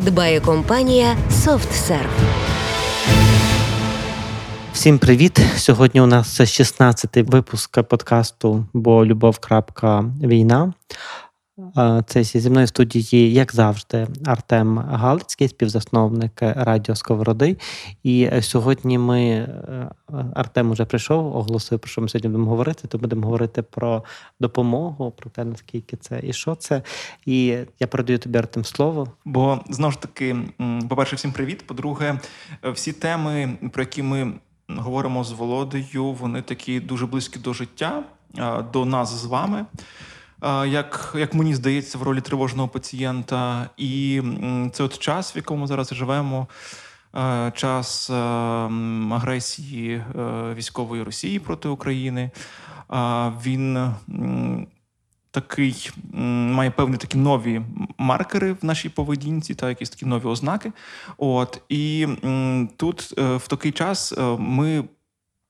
дбає компанія SoftServe. Всім привіт! Сьогодні у нас 16-й випуск подкасту Бо любов. війна. Е, це зі мною студії, як завжди, Артем Галицький, співзасновник Радіо Сковороди. І е, сьогодні ми е, Артем уже прийшов, оголосив, про що ми сьогодні будемо говорити. То будемо говорити про допомогу, про те, наскільки це і що це. І я передаю тобі Артем слово. Бо знову ж таки, по-перше, всім привіт. По-друге, всі теми, про які ми говоримо з Володою, вони такі дуже близькі до життя, до нас з вами як як мені здається, в ролі тривожного пацієнта. І це от час, в якому зараз живемо, час агресії військової Росії проти України. Він такий має певні такі нові маркери в нашій поведінці, та якісь такі нові ознаки. От і тут е, в такий час е, ми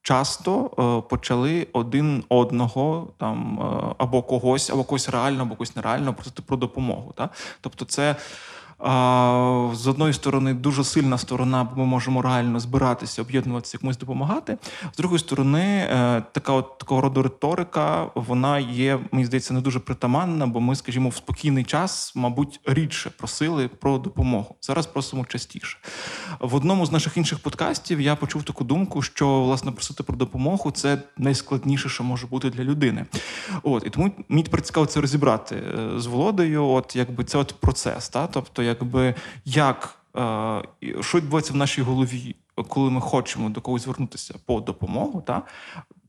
часто е, почали один одного там е, або когось, або когось реально, або когось нереально просити про допомогу. Та? Тобто, це з одної сторони дуже сильна сторона, бо ми можемо реально збиратися, об'єднуватися, комусь допомагати. З другої сторони, е, така от такого роду риторика, вона є, мені здається, не дуже притаманна, бо ми, скажімо, в спокійний час, мабуть, рідше просили про допомогу. Зараз просимо частіше. В одному з наших інших подкастів я почув таку думку, що власне просити про допомогу це найскладніше, що може бути для людини. От і тому мені цікаво це розібрати е, з Володою. От якби це от процес, та тобто якби як е, що відбувається в нашій голові, коли ми хочемо до когось звернутися по допомогу, та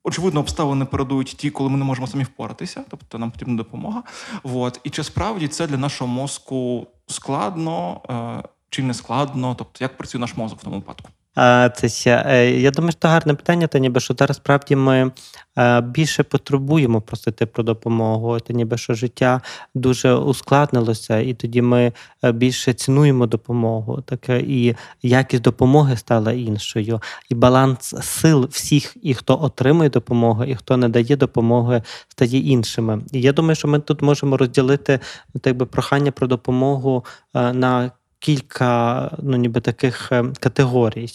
очевидно, обставини передують ті, коли ми не можемо самі впоратися, тобто нам потрібна допомога. От. І чи справді це для нашого мозку складно е, чи не складно? Тобто, як працює наш мозок в тому випадку? Це е, Я думаю, що гарне питання, та ніби що зараз справді ми е, більше потребуємо просити про допомогу. Та ніби що життя дуже ускладнилося, і тоді ми е, більше цінуємо допомогу. Таке і якість допомоги стала іншою, і баланс сил всіх, і хто отримує допомогу, і хто не дає допомоги, стає іншими. І я думаю, що ми тут можемо розділити так би прохання про допомогу на кілька ну, ніби таких е, категорій.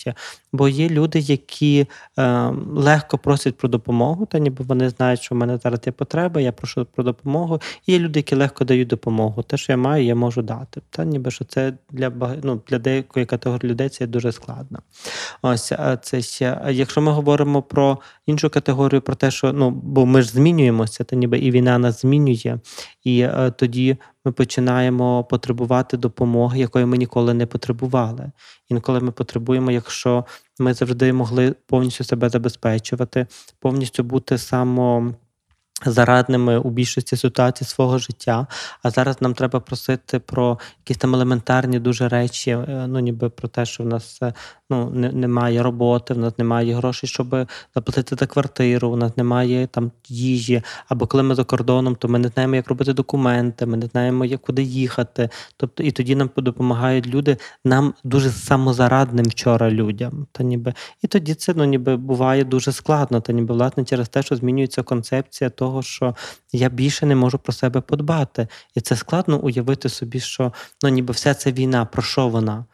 Бо є люди, які е, легко просять про допомогу, та ніби вони знають, що в мене зараз є потреба, я прошу про допомогу. І є люди, які легко дають допомогу. Те, що я маю, я можу дати. Та ніби що це для ну, для деякої категорії людей це дуже складно. Ось це ще. Якщо ми говоримо про іншу категорію, про те, що ну бо ми ж змінюємося, та ніби і війна нас змінює, і е, тоді ми починаємо потребувати допомоги, якої ми ніколи не потребували. Інколи ми потребуємо, якщо ми завжди могли повністю себе забезпечувати, повністю бути само зарадними у більшості ситуацій свого життя. А зараз нам треба просити про якісь там елементарні дуже речі, е, ну ніби про те, що в нас е, ну, не, немає роботи, в нас немає грошей, щоб заплатити за квартиру, в нас немає там їжі. Або коли ми за кордоном, то ми не знаємо, як робити документи, ми не знаємо, як куди їхати. Тобто, і тоді нам допомагають люди, нам дуже самозарадним вчора людям. Та ніби і тоді це ну ніби буває дуже складно, та ніби власне через те, що змінюється концепція того того, що я більше не можу про себе подбати. І це складно уявити собі, що ну ніби вся ця війна, про що вона?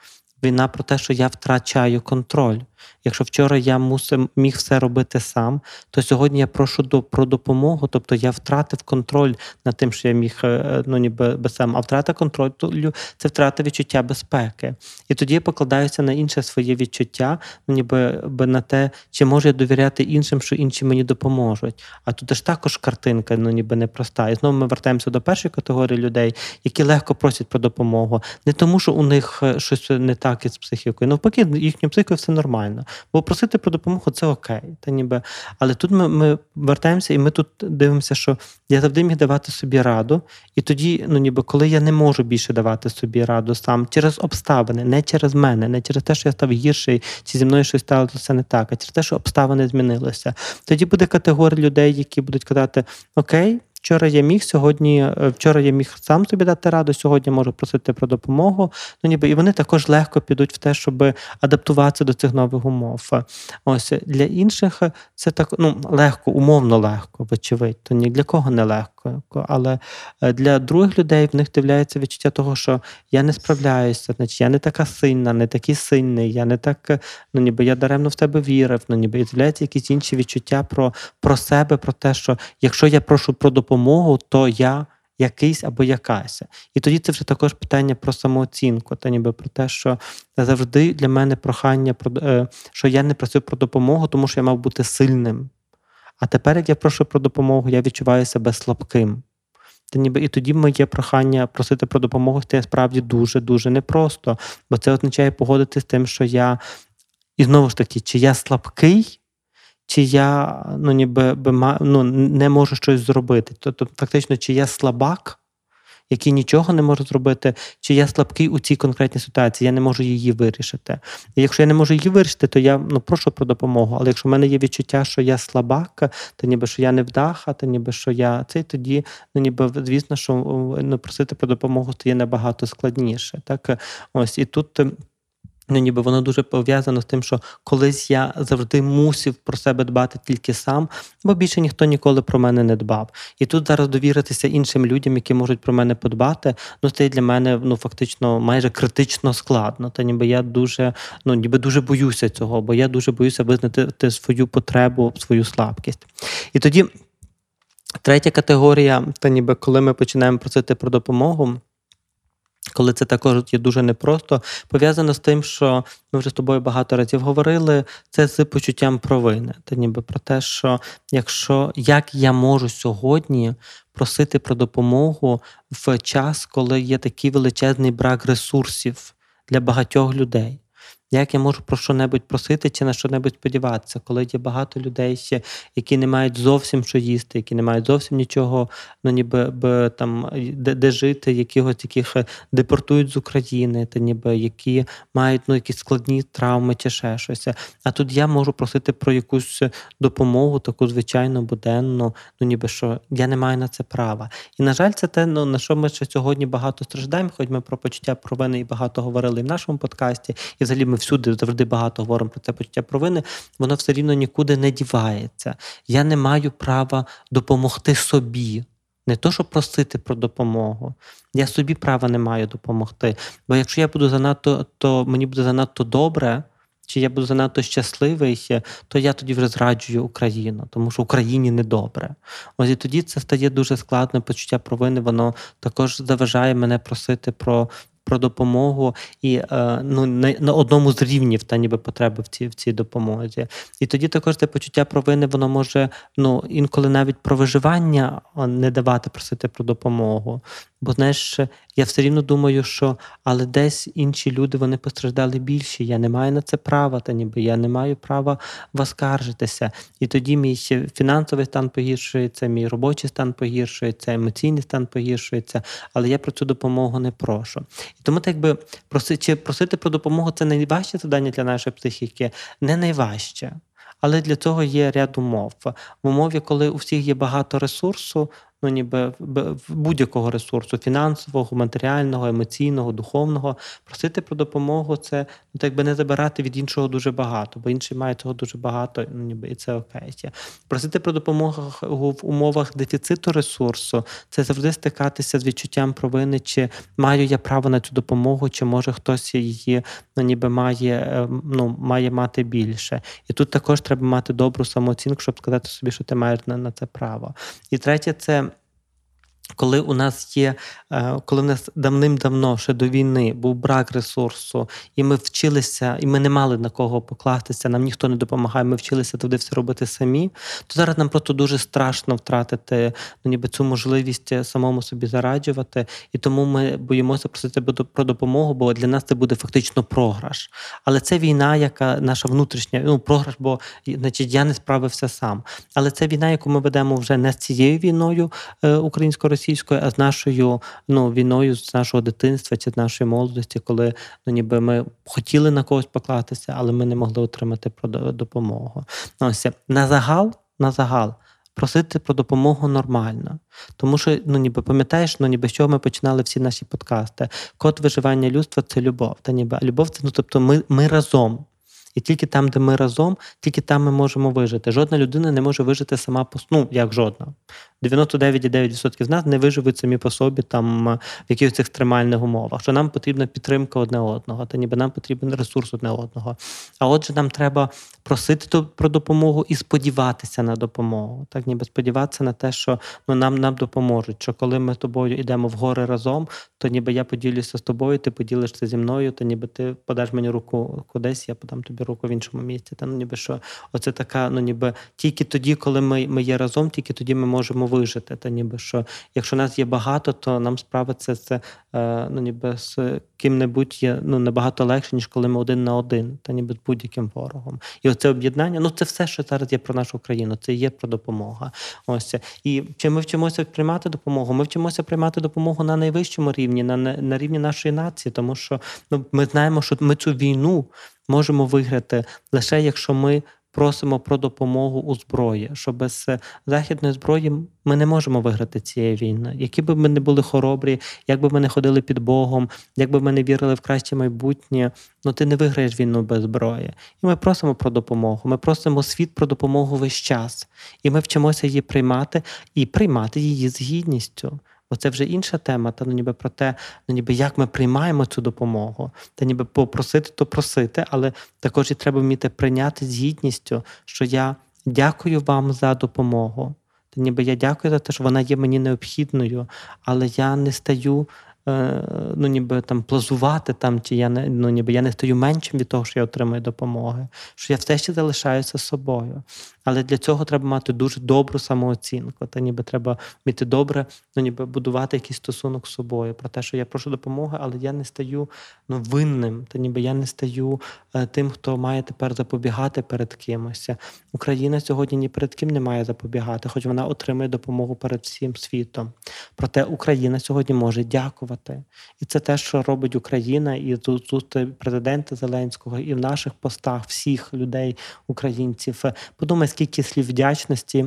Війна про те, що я втрачаю контроль. Якщо вчора я мусив міг все робити сам, то сьогодні я прошу до про допомогу. Тобто я втратив контроль над тим, що я міг е, ну ніби без сам. А втрата контролю це втрата відчуття безпеки. І тоді я покладаюся на інше своє відчуття, ну ніби на те, чи можу я довіряти іншим, що інші мені допоможуть. А тут ж також картинка, ну ніби непроста. І знову ми вертаємося до першої категорії людей, які легко просять про допомогу. Не тому, що у них е, щось не так із психікою. Навпаки, їхньою психікою все нормально нормально. Бо просити про допомогу це окей. Та ніби. Але тут ми, ми вертаємося, і ми тут дивимося, що я завжди міг давати собі раду, і тоді, ну ніби коли я не можу більше давати собі раду сам через обставини, не через мене, не через те, що я став гірший, чи зі мною щось сталося не так, а через те, що обставини змінилися. Тоді буде категорія людей, які будуть казати: Окей. Вчора я міг сьогодні, е, вчора я міг сам собі дати раду, сьогодні можу просити про допомогу. Ну ніби і вони також легко підуть в те, щоб адаптуватися до цих нових умов. Ось для інших це так ну легко, умовно легко, вочевидь. То ні для кого не легко. Але е, для других людей в них з'являється відчуття того, що я не справляюся, значить я не така сильна, не такий сильний, я не так, е, ну ніби я даремно в тебе вірив. Ну ніби і з'являються якісь інші відчуття про, про себе, про те, що якщо я прошу про допомогу, то я. Якийсь або якась. І тоді це вже також питання про самооцінку, та ніби про те, що завжди для мене прохання про е, що я не просив про допомогу, тому що я мав бути сильним. А тепер, як я прошу про допомогу, я відчуваю себе слабким. Та ніби і тоді моє прохання просити про допомогу стає справді дуже-дуже непросто, бо це означає погодити з тим, що я, і знову ж таки, чи я слабкий, чи я ну, ніби ну, не можу щось зробити. Тобто, фактично, чи я слабак, який нічого не можуть зробити, чи я слабкий у цій конкретній ситуації, я не можу її вирішити. І якщо я не можу її вирішити, то я ну, прошу про допомогу. Але якщо в мене є відчуття, що я слабак, то ніби що я не вдаха, то ніби що я цей, тоді ну ніби звісно, що ну, просити про допомогу стає набагато складніше. Так ось і тут. Ну, ніби воно дуже пов'язано з тим, що колись я завжди мусив про себе дбати тільки сам, бо більше ніхто ніколи про мене не дбав. І тут зараз довіритися іншим людям, які можуть про мене подбати, ну це для мене ну фактично майже критично складно. Та ніби я дуже, ну ніби дуже боюся цього, бо я дуже боюся визнати свою потребу, свою слабкість. І тоді третя категорія, та ніби коли ми починаємо просити про допомогу. Коли це також є дуже непросто, пов'язано з тим, що ми вже з тобою багато разів говорили, це з почуттям провини. Та ніби про те, що якщо як я можу сьогодні просити про допомогу в час, коли є такий величезний брак ресурсів для багатьох людей. Як я можу про що-небудь просити чи на що-небудь сподіватися, коли є багато людей, ще, які не мають зовсім що їсти, які не мають зовсім нічого, ну ніби б, там де, де жити, якихось яких е, депортують з України, та ніби які мають ну якісь складні травми чи ще щось. А тут я можу просити про якусь допомогу, таку звичайну буденну, ну ніби що я не маю на це права. І на жаль, це те, ну на що ми ще сьогодні багато страждаємо, хоч ми про почуття провини і багато говорили і в нашому подкасті, і взагалі ми всюди завжди багато говоримо про це почуття провини, воно все рівно нікуди не дівається. Я не маю права допомогти собі. Не то, щоб просити про допомогу. Я собі права не маю допомогти. Бо якщо я буду занадто, то мені буде занадто добре, чи я буду занадто щасливий, то я тоді вже зраджую Україну, тому що Україні недобре. Ось і тоді це стає дуже складно почуття провини. Воно також заважає мене просити про про допомогу і е, ну, на, на одному з рівнів та ніби потреби в цій в цій допомозі. І тоді також це почуття провини, воно може ну, інколи навіть про виживання не давати просити про допомогу. Бо знаєш, я все рівно думаю, що але десь інші люди вони постраждали більше. Я не маю на це права, та ніби я не маю права воскаржитися. І тоді мій фінансовий стан погіршується, мій робочий стан погіршується, емоційний стан погіршується, але я про цю допомогу не прошу. І тому так би просити, просити про допомогу це найважче завдання для нашої психіки, не найважче. Але для цього є ряд умов. В умові, коли у всіх є багато ресурсу, ну ніби будь-якого ресурсу фінансового, матеріального, емоційного, духовного. Просити про допомогу це ну, так би не забирати від іншого дуже багато, бо інший має цього дуже багато, ну ніби і це окей. Просити про допомогу в умовах дефіциту ресурсу це завжди стикатися з відчуттям провини, чи маю я право на цю допомогу, чи може хтось її ну, ніби має е, ну, має мати більше. І тут також треба мати добру самооцінку, щоб сказати собі, що ти маєш на це право. І третє, це Коли у нас є, е, коли в нас давним-давно ще до війни був брак ресурсу, і ми вчилися, і ми не мали на кого покластися, нам ніхто не допомагає, ми вчилися туди все робити самі, то зараз нам просто дуже страшно втратити ну, ніби цю можливість самому собі зараджувати. І тому ми боїмося просити про допомогу, бо для нас це буде фактично програш. Але це війна, яка наша внутрішня, ну програш, бо значить я не справився сам. Але це війна, яку ми ведемо вже не з цією війною е, українсько-російською, російською, а з нашою ну, війною, з нашого дитинства чи з нашої молодості, коли ну, ніби ми хотіли на когось поклатися, але ми не могли отримати допомогу. Ну, ось на загал, на загал. Просити про допомогу нормально. Тому що, ну ніби пам'ятаєш, ну ніби з чого ми починали всі наші подкасти. Код виживання людства це любов. Та ніби а любов це ну тобто ми ми разом. І тільки там, де ми разом, тільки там ми можемо вижити. Жодна людина не може вижити сама по ну, як жодна. 99,9% з нас не виживуть самі по собі там в якихось екстремальних умовах. Що нам потрібна підтримка одне одного, та ніби нам потрібен ресурс одне одного. А отже, нам треба просити про допомогу і сподіватися на допомогу. Так, ніби сподіватися на те, що ну, нам нам допоможуть. Що коли ми з тобою йдемо в гори разом, то ніби я поділюся з тобою, ти поділишся зі мною, то ніби ти подаш мені руку кудись, я подам тобі руку в іншому місці. Та ну ніби що оце така, ну ніби тільки тоді, коли ми ми є разом, тільки тоді ми можемо вижити. Та ніби що, якщо нас є багато, то нам справиться це е, ну ніби з ким-небудь є ну набагато легше, ніж коли ми один на один, та ніби з будь-яким ворогом. І оце об'єднання, ну це все, що зараз є про нашу країну, це є про допомога. Ось і чи ми вчимося приймати допомогу? Ми вчимося приймати допомогу на найвищому рівні, на на рівні нашої нації, тому що ну ми знаємо, що ми цю війну можемо виграти лише якщо ми просимо про допомогу у зброї, що без е, західної зброї ми не можемо виграти цієї війни. Які б ми не були хоробрі, як би ми не ходили під Богом, як би ми не вірили в краще майбутнє, ну ти не виграєш війну без зброї. І ми просимо про допомогу. Ми просимо світ про допомогу весь час. І ми вчимося її приймати і приймати її з гідністю. Бо це вже інша тема, та ну ніби про те, ну ніби як ми приймаємо цю допомогу, та ніби попросити, то просити, але також і треба вміти прийняти з гідністю, що я дякую вам за допомогу. Та ніби я дякую за те, що вона є мені необхідною, але я не стаю Е, ну, ніби там плазувати там, чи я не ну, ніби я не стаю меншим від того, що я отримую допомоги, що я все ще залишаюся собою. Але для цього треба мати дуже добру самооцінку. Та ніби треба вміти добре, ну ніби будувати якийсь стосунок з собою про те, що я прошу допомоги, але я не стаю ну, винним, та ніби я не стаю е, тим, хто має тепер запобігати перед кимось. Україна сьогодні ні перед ким не має запобігати, хоч вона отримує допомогу перед всім світом. Проте Україна сьогодні може дякувати. І це те, що робить Україна, і тут, тут президента Зеленського, і в наших постах всіх людей, українців. Подумай, скільки слів вдячності.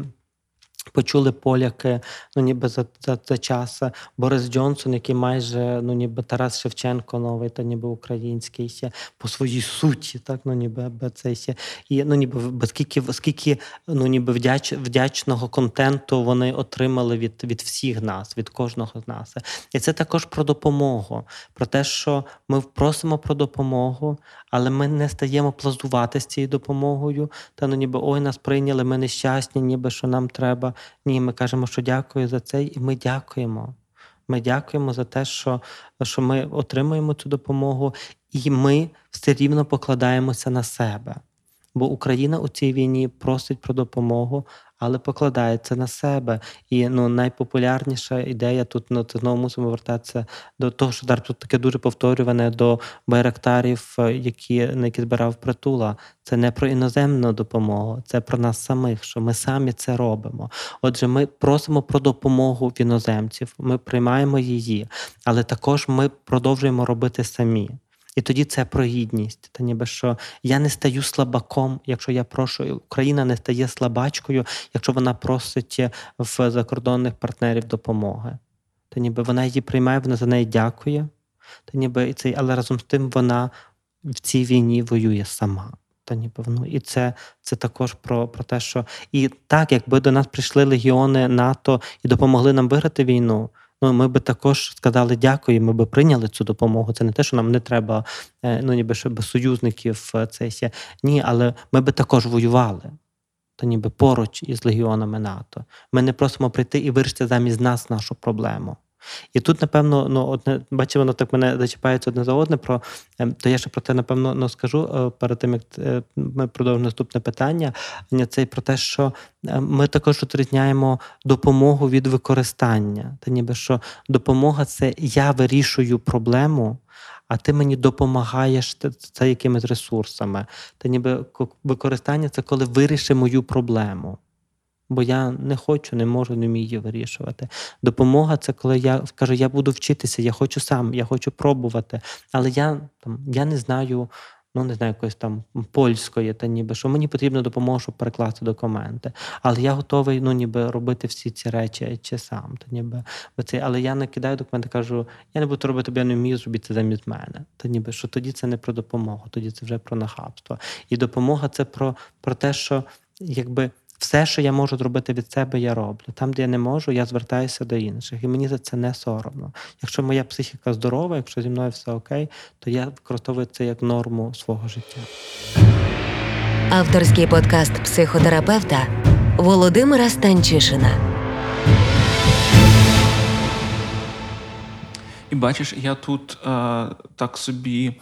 Почули поляки, ну ніби за за, за час Борис Джонсон, який майже ну ніби Тарас Шевченко новий, та ніби український по своїй суті, так ну ніби це ще і ну ніби скільки скільки ну ніби вдяч, вдячного контенту вони отримали від від всіх нас, від кожного з нас. І це також про допомогу, про те, що ми просимо про допомогу, але ми не стаємо плазувати з цією допомогою. Та ну ніби ой, нас прийняли, ми нещасні, ніби що нам треба. Ні, ми кажемо, що дякую за це, і ми дякуємо. Ми дякуємо за те, що, що ми отримуємо цю допомогу, і ми все рівно покладаємося на себе. Бо Україна у цій війні просить про допомогу, але покладається на себе. І ну, найпопулярніша ідея тут ну, це знову мусимо вертатися до того, що зараз тут таке дуже повторюване до байрактарів, які на які збирав притула. Це не про іноземну допомогу, це про нас самих, що ми самі це робимо. Отже, ми просимо про допомогу в іноземців, ми приймаємо її, але також ми продовжуємо робити самі. І тоді це про гідність. Та ніби що я не стаю слабаком, якщо я прошу, Україна не стає слабачкою, якщо вона просить в закордонних партнерів допомоги. Та ніби вона її приймає, вона за неї дякує. Та ніби цей, але разом з тим вона в цій війні воює сама. Та ніби ну, і це це також про про те, що і так, якби до нас прийшли легіони НАТО і допомогли нам виграти війну ми би також сказали дякую, ми би прийняли цю допомогу. Це не те, що нам не треба, е, ну ніби щоб союзників е, це ще ні, але ми би також воювали. та ніби поруч із легіонами НАТО. Ми не просимо прийти і вирішити замість нас нашу проблему. І тут, напевно, ну, одне, бачимо, воно так мене зачіпається одне за одне. Про, ем, то я ще про те, напевно, ну, скажу е, перед тим, як е, ми продовжимо наступне питання. Це про те, що е, ми також відрізняємо допомогу від використання. Та ніби що допомога це я вирішую проблему, а ти мені допомагаєш це якимись ресурсами. Та ніби використання це коли виріши мою проблему. Бо я не хочу, не можу, не вмію вирішувати. Допомога це коли я кажу, я буду вчитися, я хочу сам, я хочу пробувати. Але я там я не знаю, ну не знаю, якоїсь там польської, та ніби що мені потрібна допомога, щоб перекласти документи. Але я готовий ну, ніби робити всі ці речі чи сам. Та ніби оце, але я не кидаю документи, кажу, я не буду робити, бо я не вмію зробити це замість мене. Та ніби що тоді це не про допомогу, тоді це вже про нахабство. І допомога це про, про те, що якби. Все, що я можу зробити від себе, я роблю. Там, де я не можу, я звертаюся до інших. І мені за це не соромно. Якщо моя психіка здорова, якщо зі мною все окей, то я використовую це як норму свого життя. Авторський подкаст психотерапевта Володимира Станчишина. І бачиш, я тут е, так собі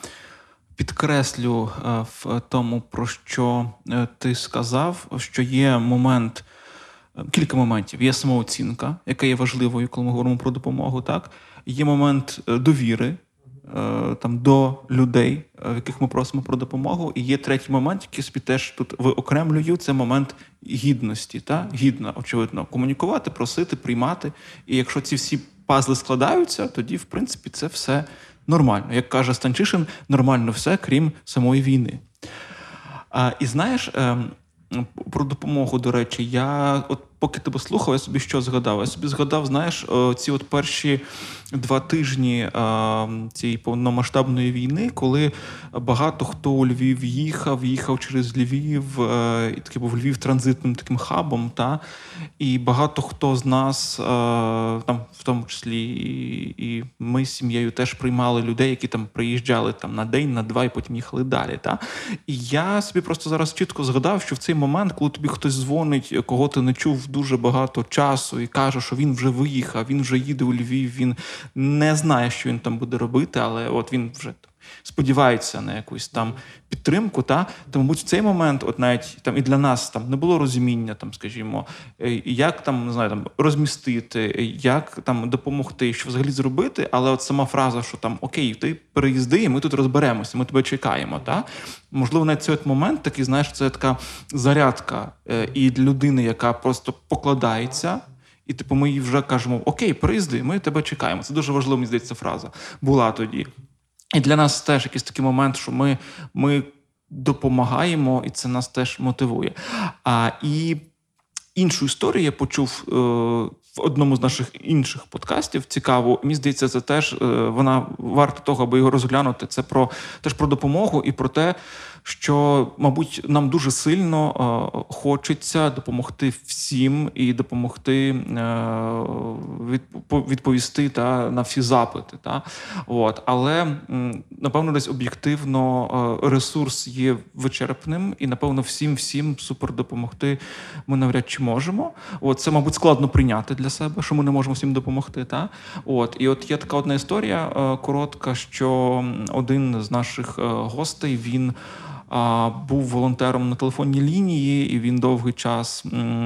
підкреслю е, в тому, про що е, ти сказав, що є момент, е, кілька моментів. Є самооцінка, яка є важливою, коли ми говоримо про допомогу. Так? Є момент довіри. Там до людей, в яких ми просимо про допомогу, і є третій момент, який собі теж тут виокремлюю. Це момент гідності, та гідно, очевидно, комунікувати, просити, приймати. І якщо ці всі пазли складаються, тоді, в принципі, це все нормально. Як каже Станчишин, нормально все, крім самої війни. А, і знаєш, ем, про допомогу, до речі, я от поки тебе слухав, я собі що згадав? Я собі згадав, знаєш, ці от перші два тижні цієї повномасштабної війни, коли багато хто у Львів їхав, їхав через Львів, е, і таки був Львів транзитним таким хабом, та і багато хто з нас, е, там, в тому числі, і ми з сім'єю теж приймали людей, які там приїжджали там на день, на два, і потім їхали далі. Та? І я собі просто зараз чітко згадав, що в цей момент, коли тобі хтось дзвонить, кого ти не чув дуже багато часу, і каже, що він вже виїхав, він вже їде у Львів, він не знає, що він там буде робити, але от він вже там. Сподівається на якусь там підтримку, та то, мабуть, в цей момент, от навіть там і для нас там не було розуміння, там, скажімо, е, як там не знаю, там розмістити, як там допомогти, що взагалі зробити. Але от сама фраза, що там окей, ти переїзди, і ми тут розберемося, ми тебе чекаємо. Та можливо, навіть цей от момент такий, знаєш, це така зарядка е, і для людини, яка просто покладається. І типу, ми їй вже кажемо: Окей, приїзди, ми тебе чекаємо. Це дуже важлива, мені здається, фраза була тоді. І для нас теж якийсь такий момент, що ми, ми допомагаємо, і це нас теж мотивує. А, І іншу історію я почув е, в одному з наших інших подкастів. Цікаво, мені здається, це теж е, вона варта того, аби його розглянути. Це про теж про допомогу і про те, що, мабуть, нам дуже сильно е, хочеться допомогти всім і допомогти е, відпо- відповісти та, на всі запити. Та? От. Але напевно, десь об'єктивно е, ресурс є вичерпним, і напевно всім всім супер допомогти ми навряд чи можемо. От це, мабуть, складно прийняти для себе, що ми не можемо всім допомогти. Та? От. І от є така одна історія коротка, що один з наших гостей він. Був волонтером на телефонній лінії, і він довгий час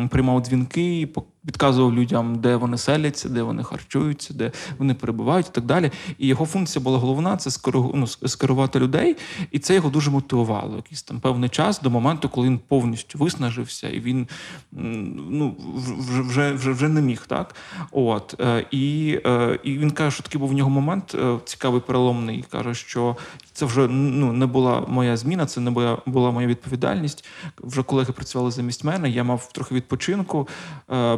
приймав дзвінки, підказував людям, де вони селяться, де вони харчуються, де вони перебувають, і так далі. І його функція була головна це ну, скерувати людей, і це його дуже мотивувало. Якийсь там певний час до моменту, коли він повністю виснажився, і він ну, вже, вже, вже, не міг. Так? От, е, і, е, і він каже, що такий був в нього момент е, цікавий, переломний. Каже, що це вже ну, не була моя зміна, це не була, була моя відповідальність. Вже колеги працювали замість мене, я мав трохи відпочинку.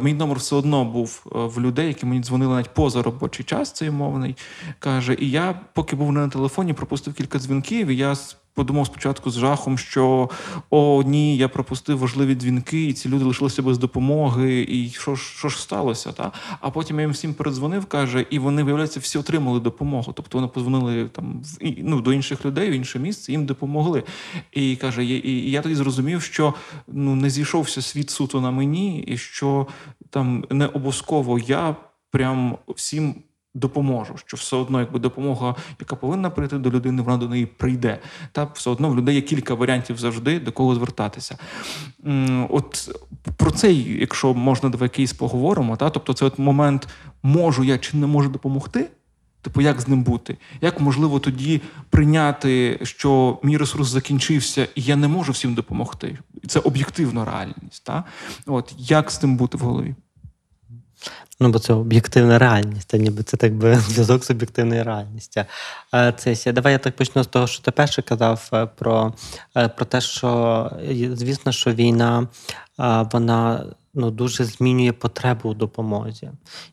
Мій номер все одно був е, в людей, які мені дзвонили навіть поза робочий час, цей мовний. Каже, і я, поки був не на телефоні, пропустив кілька дзвінків, і я подумав спочатку з жахом, що о, ні, я пропустив важливі дзвінки, і ці люди лишилися без допомоги. І що ж що ж сталося? Та? А потім я їм всім передзвонив, каже, і вони, виявляється, всі отримали допомогу. Тобто вони подзвонили там ну, до інших людей в інше місце, їм допомогли. І каже, і я тоді зрозумів, що ну не зійшовся світ суто на мені, і що там не обов'язково я прям всім допоможу. Що все одно, якби допомога, яка повинна прийти до людини, вона до неї прийде. Та все одно в людей є кілька варіантів завжди до кого звертатися. От про цей, якщо можна, давай кейс поговоримо. Та? Тобто, це от момент, можу я чи не можу допомогти. Типу, як з ним бути? Як можливо тоді прийняти, що мій ресурс закінчився, і я не можу всім допомогти? Це об'єктивна реальність. Та? От як з тим бути в голові? Ну, бо це об'єктивна реальність, а ніби це так би зв'язок з об'єктивною реальністю. Е, Це давай я так почну з того, що ти перше казав е, про, е, про те, що звісно, що війна вона ну, дуже змінює потребу у допомозі.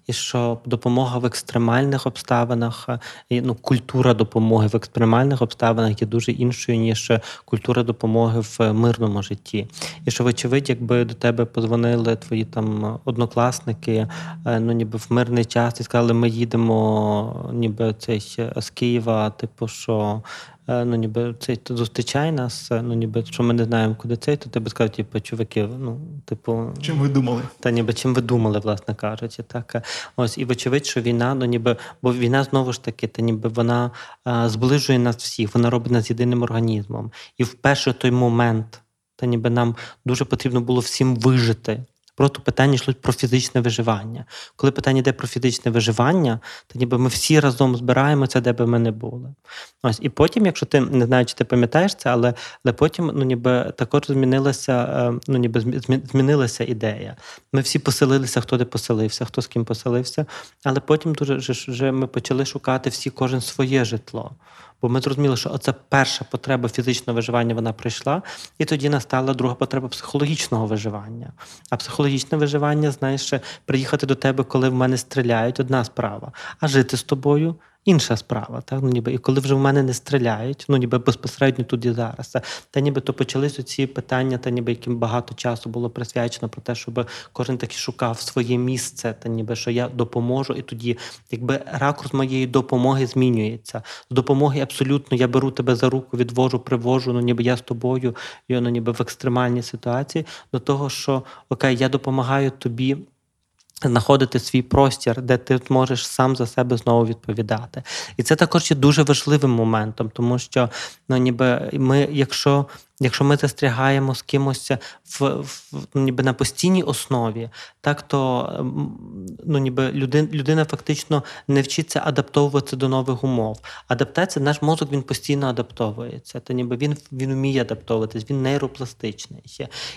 І що допомога в екстремальних обставинах, е, ну, культура допомоги в екстремальних обставинах є дуже іншою, ніж культура допомоги в мирному житті. І що, вочевидь, якби до тебе позвонили твої там однокласники, е, ну ніби в мирний час і сказали, ми їдемо, ніби цей е, з Києва, типу, що. Е, Ну, ніби цей то зустрічай нас, е, ну ніби що ми не знаємо, куди цей, то ти би сказав, типу, чуваки, ну, типу, Чим ви думали? та ніби чим ви думали, власне кажучи, так е, ось і вочевидь, що війна, ну ніби, бо війна знову ж таки, та ніби вона а, зближує нас всіх, вона робить нас єдиним організмом. І в перший той момент, та ніби нам дуже потрібно було всім вижити. Просто питання йшло про фізичне виживання. Коли питання йде про фізичне виживання, то ніби ми всі разом збираємося, де би ми не були. Ось і потім, якщо ти не знаю, чи ти пам'ятаєш це, але, але потім ну ніби також змінилася, е, ну ніби змі- змі- змінилася ідея. Ми всі поселилися, хто де поселився, хто з ким поселився. Але потім дуже вже ми почали шукати всі кожен своє житло. Бо ми зрозуміли, що це перша потреба фізичного виживання вона прийшла, і тоді настала друга потреба психологічного виживання. А психологічне виживання, знаєш, приїхати до тебе, коли в мене стріляють, одна справа. А жити з тобою інша справа. Так? Ну, ніби, і коли вже в мене не стріляють, ну ніби безпосередньо тут і зараз. Та, ніби то почались ці питання, та ніби яким багато часу було присвячено про те, щоб кожен таки шукав своє місце, та ніби що я допоможу, і тоді, якби ракурс моєї допомоги змінюється. З допомоги абсолютно я беру тебе за руку, відвожу, привожу, ну ніби я з тобою, і ну, ніби в екстремальній ситуації, до того, що окей, я допомагаю тобі знаходити свій простір, де ти можеш сам за себе знову відповідати. І це також є дуже важливим моментом, тому що ну, ніби ми, якщо, якщо ми застрягаємо з кимось в, в ну, ніби на постійній основі, так то ем, ну, ніби людина, людина фактично не вчиться адаптовуватися до нових умов. Адаптація, наш мозок він постійно адаптовується. То ніби він, він вміє адаптовуватись, він нейропластичний.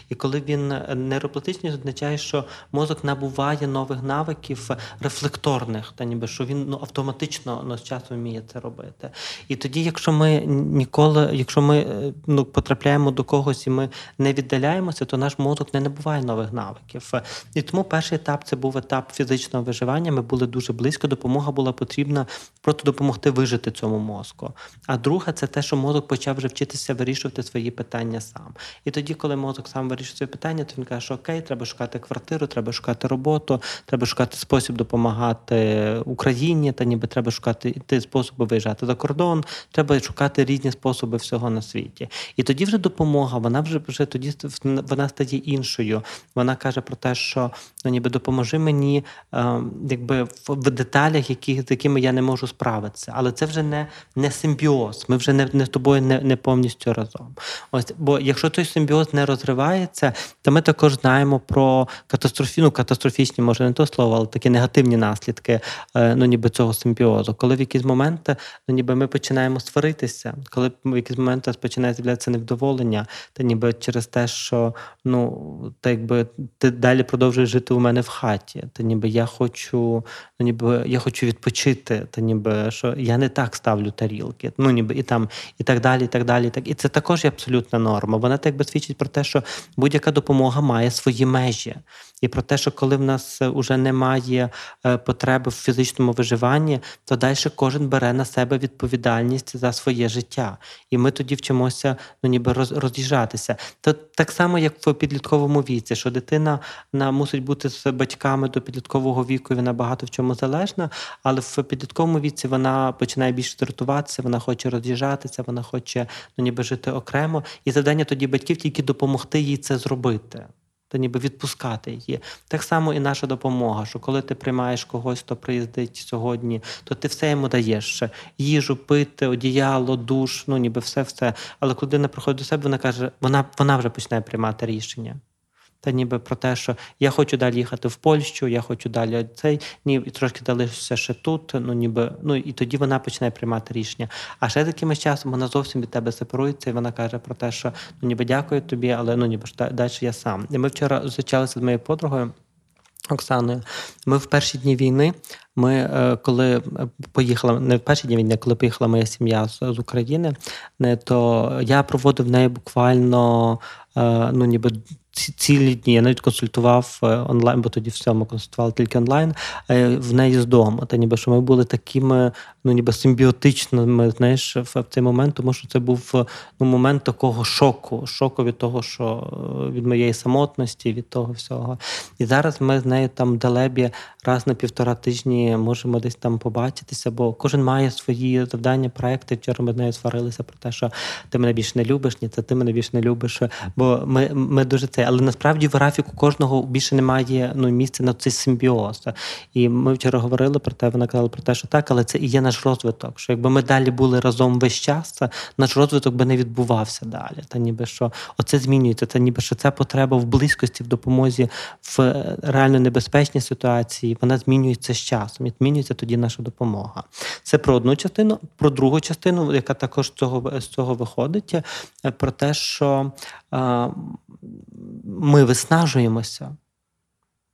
І коли він е, нейропластичний, означає, що мозок набуває нових навиків рефлекторних, та ніби що він ну, автоматично ну, з часом вміє це робити. І тоді, якщо ми ніколи, якщо ми е, ну, потрапляємо до когось і ми не віддаляємося, то наш мозок не набуває нових навиків. І тому перший етап це був етап фізичного виживання. Ми були дуже близько. Допомога була потрібна просто допомогти вижити цьому мозку. А друге, це те, що мозок почав вже вчитися вирішувати свої питання сам. І тоді, коли мозок сам вирішує свої питання, то він каже, що окей, треба шукати квартиру, треба шукати роботу, треба шукати спосіб допомагати Україні, та ніби треба шукати йти способи виїжджати за кордон, треба шукати різні способи всього на світі. І тоді вже допомога, вона вже вже тоді вона стає іншою. Вона каже про те, що ну ніби допоможи мені, е, якби в, в деталях, які, з якими я не можу справитися. Але це вже не, не симбіоз. Ми вже не, не з тобою не, не повністю разом. Ось, бо якщо той симбіоз не розривається, то ми також знаємо про катастрофі, ну, катастрофічні, може не то слово, але такі негативні наслідки е, ну, ніби цього симбіозу. Коли в якісь моменти ну, ніби ми починаємо сваритися, коли в якийсь момент починає з'являтися невдоволення, задоволення, та ніби через те, що ну, та якби ти далі продовжуєш жити у мене в хаті. Та ніби я хочу, ну ніби я хочу відпочити, та ніби що я не так ставлю тарілки. Ну ніби і там, і так далі, і так далі. І так. І це також є абсолютна норма. Вона так би свідчить про те, що будь-яка допомога має свої межі. І про те, що коли в нас вже немає е, потреби в фізичному виживанні, то далі кожен бере на себе відповідальність за своє життя. І ми тоді вчимося ну, ніби роз'їжджатися. То так само, як в підлітковому віці, що дитина на, мусить бути з батьками до підліткового віку, вона багато в чому залежна, але в підлітковому віці вона починає більше дратуватися, вона хоче роз'їжджатися, вона хоче ну, ніби жити окремо. І завдання тоді батьків тільки допомогти їй це зробити та ніби відпускати її. Так само і наша допомога, що коли ти приймаєш когось, хто приїздить сьогодні, то ти все йому даєш ще їжу, пити, одіяло, душ, ну ніби все-все. Але коли людина приходить до себе, вона каже, вона, вона вже починає приймати рішення. Та ніби про те, що я хочу далі їхати в Польщу, я хочу далі цей, ні, і трошки залишився ще тут. Ну ніби ну і тоді вона починає приймати рішення. А ще таким часом вона зовсім від тебе сепарується, і вона каже про те, що ну ніби дякую тобі, але ну ніби далі я сам. І ми вчора зустрічалися з моєю подругою. Оксаною, ми в перші дні війни. Ми е, коли поїхала, не в перші дні війни, коли поїхала моя сім'я з, України, то я проводив в неї буквально е, ну ніби цілі дні. Я навіть консультував е, онлайн, бо тоді всьому консультували тільки онлайн в неї з дому. Та ніби що ми були такими, ну ніби симбіотичними, знаєш, в цей момент, тому що це був ну, момент такого шоку, шоку від того, що від моєї самотності, від того всього. І зараз ми з нею там Далебі раз на півтора тижні можемо десь там побачитися, бо кожен має свої завдання, проекти. Вчора ми з нею сварилися про те, що ти мене більше не любиш, ні, це ти мене більше не любиш. Бо ми ми дуже це. Але насправді в графіку кожного більше немає ну, місця на цей симбіоз. І ми вчора говорили про те, вона казала про те, що так, але це і є наш розвиток. Що якби ми далі були разом весь час, наш розвиток би не відбувався далі. Та ніби що оце змінюється. Це ніби що це потреба в близькості, в допомозі в реально небезпечній ситуації. Вона змінюється з часом. І змінюється тоді наша допомога. Це про одну частину, про другу частину, яка також з цього з цього виходить, про те, що а, ми виснажуємося.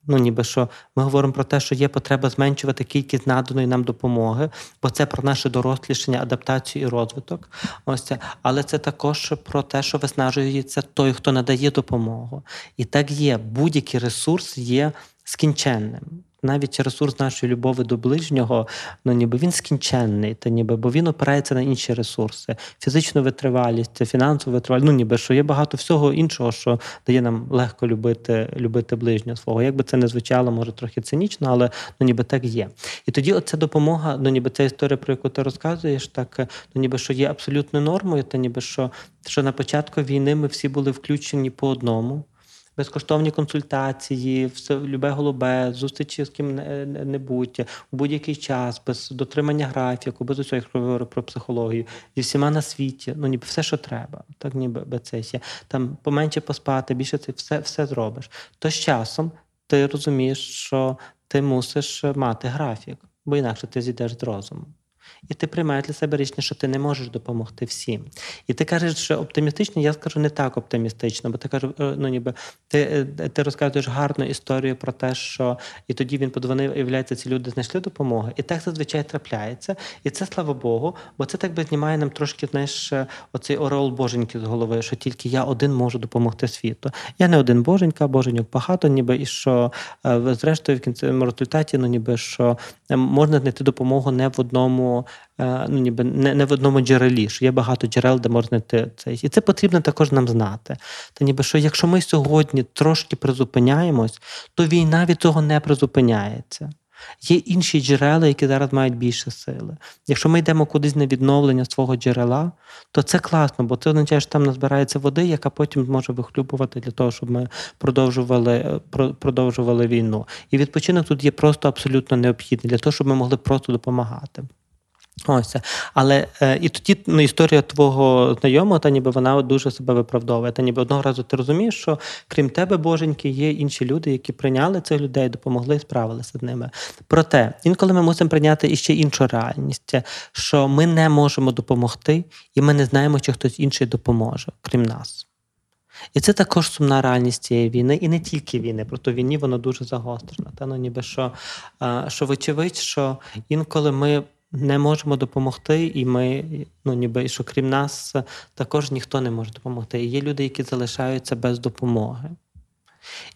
Ну, ніби що ми говоримо про те, що є потреба зменшувати кількість наданої нам допомоги, бо це про наше дорослішення, адаптацію і розвиток. Ось це. Але це також про те, що виснажується той, хто надає допомогу. І так є, будь-який ресурс є скінченним навіть ресурс нашої любові до ближнього, ну ніби він скінченний, та ніби, бо він опирається на інші ресурси, фізичну витривалість, фінансову витривалість, ну ніби що є багато всього іншого, що дає нам легко любити любити ближнього свого. Як би це не звучало, може трохи цинічно, але ну ніби так є. І тоді оця допомога, ну ніби ця історія, про яку ти розказуєш, так ну ніби що є абсолютною нормою, та ніби що, що на початку війни ми всі були включені по одному безкоштовні консультації, все любе голубе, зустрічі з ким-небудь, у будь-який час, без дотримання графіку, без усього, як говорю про психологію, зі всіма на світі, ну ніби все, що треба, так ніби є. Там поменше поспати, більше це все, все зробиш. То з часом ти розумієш, що ти мусиш мати графік, бо інакше ти зійдеш з розуму. І ти приймаєш для себе рішення, що ти не можеш допомогти всім. І ти кажеш, що оптимістично, я скажу не так оптимістично, бо ти кажеш, е, ну ніби ти е, ти розказуєш гарну історію про те, що і тоді він подзвонив, і виявляється, ці люди знайшли допомогу. І так зазвичай трапляється. І це слава Богу, бо це так би знімає нам трошки знаєш, оцей ореол боженьки з голови, що тільки я один можу допомогти світу. Я не один боженька, боженьок багато, ніби і що е, зрештою в кінцевому результаті, ну ніби що можна знайти допомогу не в одному. Е, ну, ніби не не в одному джерелі, що є багато джерел, де можна знайти це. І це потрібно також нам знати. Та ніби що якщо ми сьогодні трошки призупиняємось, то війна від цього не призупиняється. Є інші джерела, які зараз мають більше сили. Якщо ми йдемо кудись на відновлення свого джерела, то це класно, бо це означає, що там назбирається води, яка потім зможе вихлюбувати для того, щоб ми продовжували продовжували війну. І відпочинок тут є просто абсолютно необхідний для того, щоб ми могли просто допомагати. Ось. Але е, і тоді ну, історія твого знайомого, та ніби вона дуже себе виправдовує. Та ніби одного разу ти розумієш, що крім тебе, боженьки, є інші люди, які прийняли цих людей, допомогли, і справилися з ними. Проте інколи ми мусимо прийняти іще іншу реальність, що ми не можемо допомогти, і ми не знаємо, чи хтось інший допоможе, крім нас. І це також сумна реальність цієї війни, і не тільки війни, просто війні воно дуже загострено. Та ну ніби що, е, що вочевидь, що інколи ми не можемо допомогти, і ми, ну ніби що крім нас, також ніхто не може допомогти. І є люди, які залишаються без допомоги.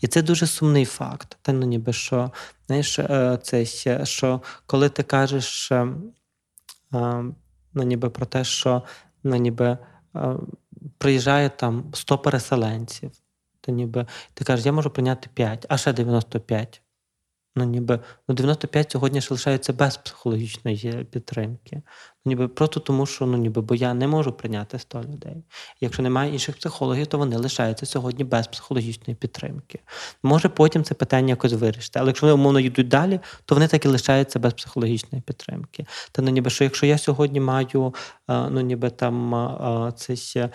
І це дуже сумний факт. Та ну ніби що, знаєш, е, це що коли ти кажеш е, е, ну, ніби про те, що ну, ніби приїжджає там 100 переселенців, то ніби ти кажеш, я можу прийняти 5, а ще 95. Ну, ніби ну, 95 сьогодні ж лишаються без психологічної підтримки. Ніби просто тому, що ну, ніби, бо я не можу прийняти 100 людей. Якщо немає інших психологів, то вони лишаються сьогодні без психологічної підтримки. Може потім це питання якось вирішити. Але якщо вони умовно йдуть далі, то вони так і лишаються без психологічної підтримки. Та ну ніби що якщо я сьогодні маю ну ніби там це ще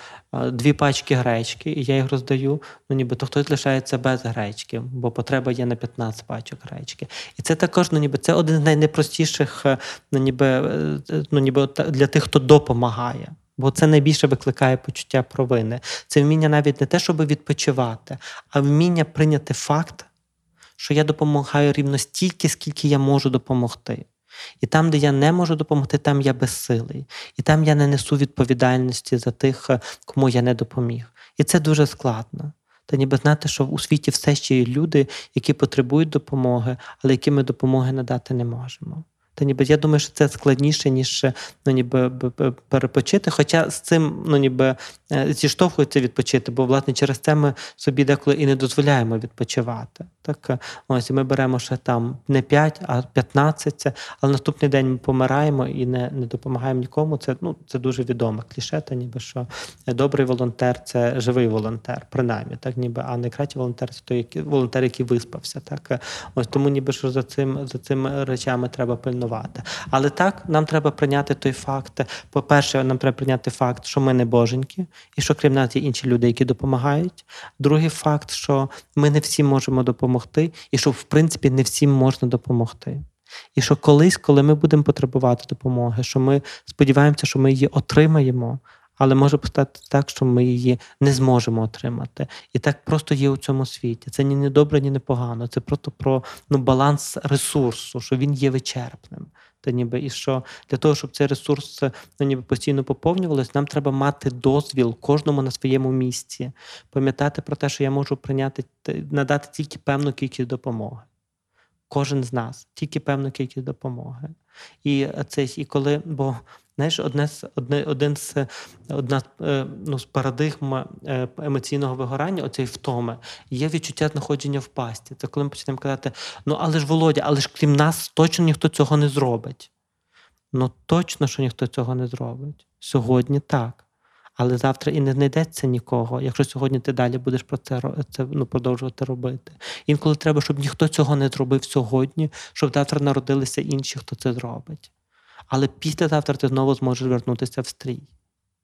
дві пачки гречки, і я їх роздаю, ну ніби то хтось лишається без гречки, бо потреба є на 15 пачок гречки. І це також ну ніби це один з найнепростіших, ну ніби е, ну ніби для тих, хто допомагає. Бо це найбільше викликає почуття провини. Це вміння навіть не те, щоб відпочивати, а вміння прийняти факт, що я допомагаю рівно стільки, скільки я можу допомогти. І там, де я не можу допомогти, там я безсилий. І там я не несу відповідальності за тих, кому я не допоміг. І це дуже складно. Та ніби знати, що у світі все ще є люди, які потребують допомоги, але які ми допомоги надати не можемо. Та ніби я думаю, що це складніше, ніж ну, ніби перепочити. Хоча з цим ну, ніби е, зіштовхується відпочити, бо власне через це ми собі деколи і не дозволяємо відпочивати. Так, е, ось ми беремо ще там не 5, а 15, але наступний день ми помираємо і не не допомагаємо нікому. Це ну, це дуже відоме кліше, та ніби що добрий волонтер це живий волонтер, принаймні, так ніби, а найкращий волонтер це той волонтер, який виспався. Так, е, ось тому ніби що за цим за цими речами треба пильнувати. Але так нам треба прийняти той факт. По-перше, нам треба прийняти факт, що ми не боженьки, і що крім нас є інші люди, які допомагають. Другий факт, що ми не всі можемо допомогти, і що, в принципі, не всім можна допомогти. І що колись, коли ми будемо потребувати допомоги, що ми сподіваємося, що ми її отримаємо, але може стати так, що ми її не зможемо отримати. І так просто є у цьому світі. Це ні не добре, ні не погано. Це просто про ну, баланс ресурсу, що він є вичерпним. Та ніби і що для того, щоб цей ресурс ну, ніби постійно поповнювався, нам треба мати дозвіл кожному на своєму місці, пам'ятати про те, що я можу прийняти надати тільки певну кількість допомоги. Кожен з нас, тільки певну кількість допомоги. І це і коли, бо Знаєш, одне з одне, один з одна е, ну, з парадигм е, емоційного вигорання, оцей втоми, є відчуття знаходження в пасті. Це коли ми почнемо казати: ну але ж Володя, але ж крім нас точно ніхто цього не зробить. Ну точно, що ніхто цього не зробить. Сьогодні так. Але завтра і не знайдеться нікого, якщо сьогодні ти далі будеш про це це ну, продовжувати робити. Інколи треба, щоб ніхто цього не зробив сьогодні, щоб завтра народилися інші, хто це зробить але післязавтра ти знову зможеш вернутися в стрій.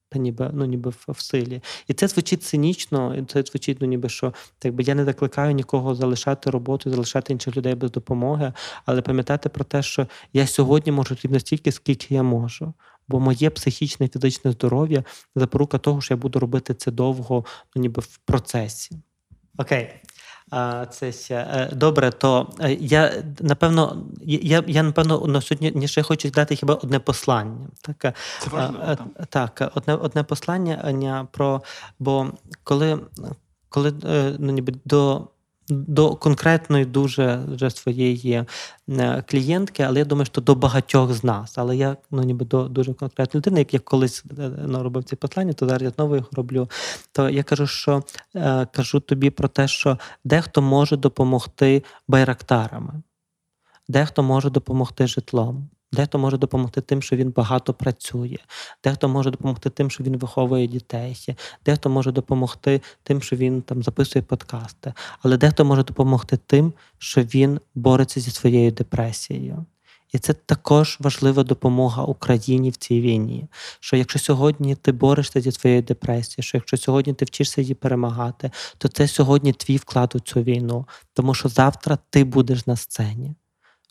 Та ніби ну, ніби в, в силі. І це звучить цинічно, і це звучить, ну ніби що так би я не закликаю нікого залишати роботу, залишати інших людей без допомоги, але пам'ятати про те, що я сьогодні можу рівно стільки, скільки я можу. Бо моє психічне і фізичне здоров'я запорука того, що я буду робити це довго, ну ніби в процесі. Окей. Це ще е, добре, то е, я напевно, я я напевно на сьогодні ще хочу дати хіба одне послання. Так, е, Це важливо, так, одне одне послання про бо коли коли ну, ніби до до конкретної дуже вже своєї е, клієнтки, але я думаю, що до багатьох з нас. Але я ну, ніби до дуже конкретної людини, як я колись е, ну, робив ці послання, то зараз я знову їх роблю. То я кажу, що е, кажу тобі про те, що дехто може допомогти байрактарами, дехто може допомогти житлом. Дехто може допомогти тим, що він багато працює, дехто може допомогти тим, що він виховує дітей, дехто може допомогти тим, що він там записує подкасти, але дехто може допомогти тим, що він бореться зі своєю депресією. І це також важлива допомога Україні в цій війні. Що якщо сьогодні ти борешся зі своєю депресією, що якщо сьогодні ти вчишся її перемагати, то це сьогодні твій вклад у цю війну, тому що завтра ти будеш на сцені.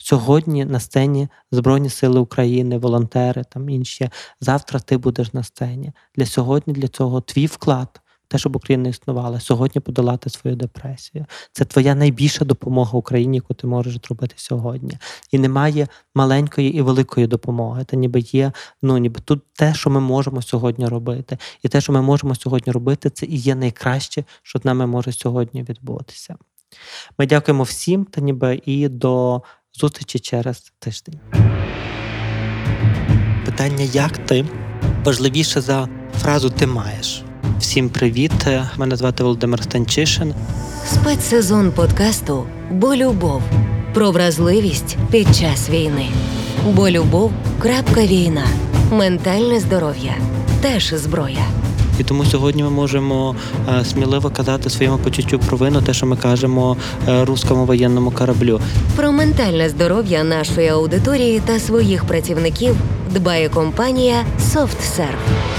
Сьогодні на сцені Збройні Сили України, волонтери там інші. Завтра ти будеш на сцені. Для сьогодні для цього твій вклад, те, щоб Україна існувала, сьогодні подолати свою депресію. Це твоя найбільша допомога Україні, яку ти можеш зробити сьогодні. І немає маленької і великої допомоги. Це ніби є, ну ніби тут те, що ми можемо сьогодні робити. І те, що ми можемо сьогодні робити, це і є найкраще, що з нами може сьогодні відбутися. Ми дякуємо всім та ніби і до зустрічі через тиждень. Питання як ти важливіше за фразу ти маєш. Всім привіт! Мене звати Володимир Станчишин. Спецсезон подкасту Бо любов про вразливість під час війни. Бо любов. крапка війна. Ментальне здоров'я теж зброя. І тому сьогодні ми можемо е, сміливо казати своєму почуттю провину, те, що ми кажемо е, руському воєнному кораблю. Про ментальне здоров'я нашої аудиторії та своїх працівників дбає компанія SoftServe.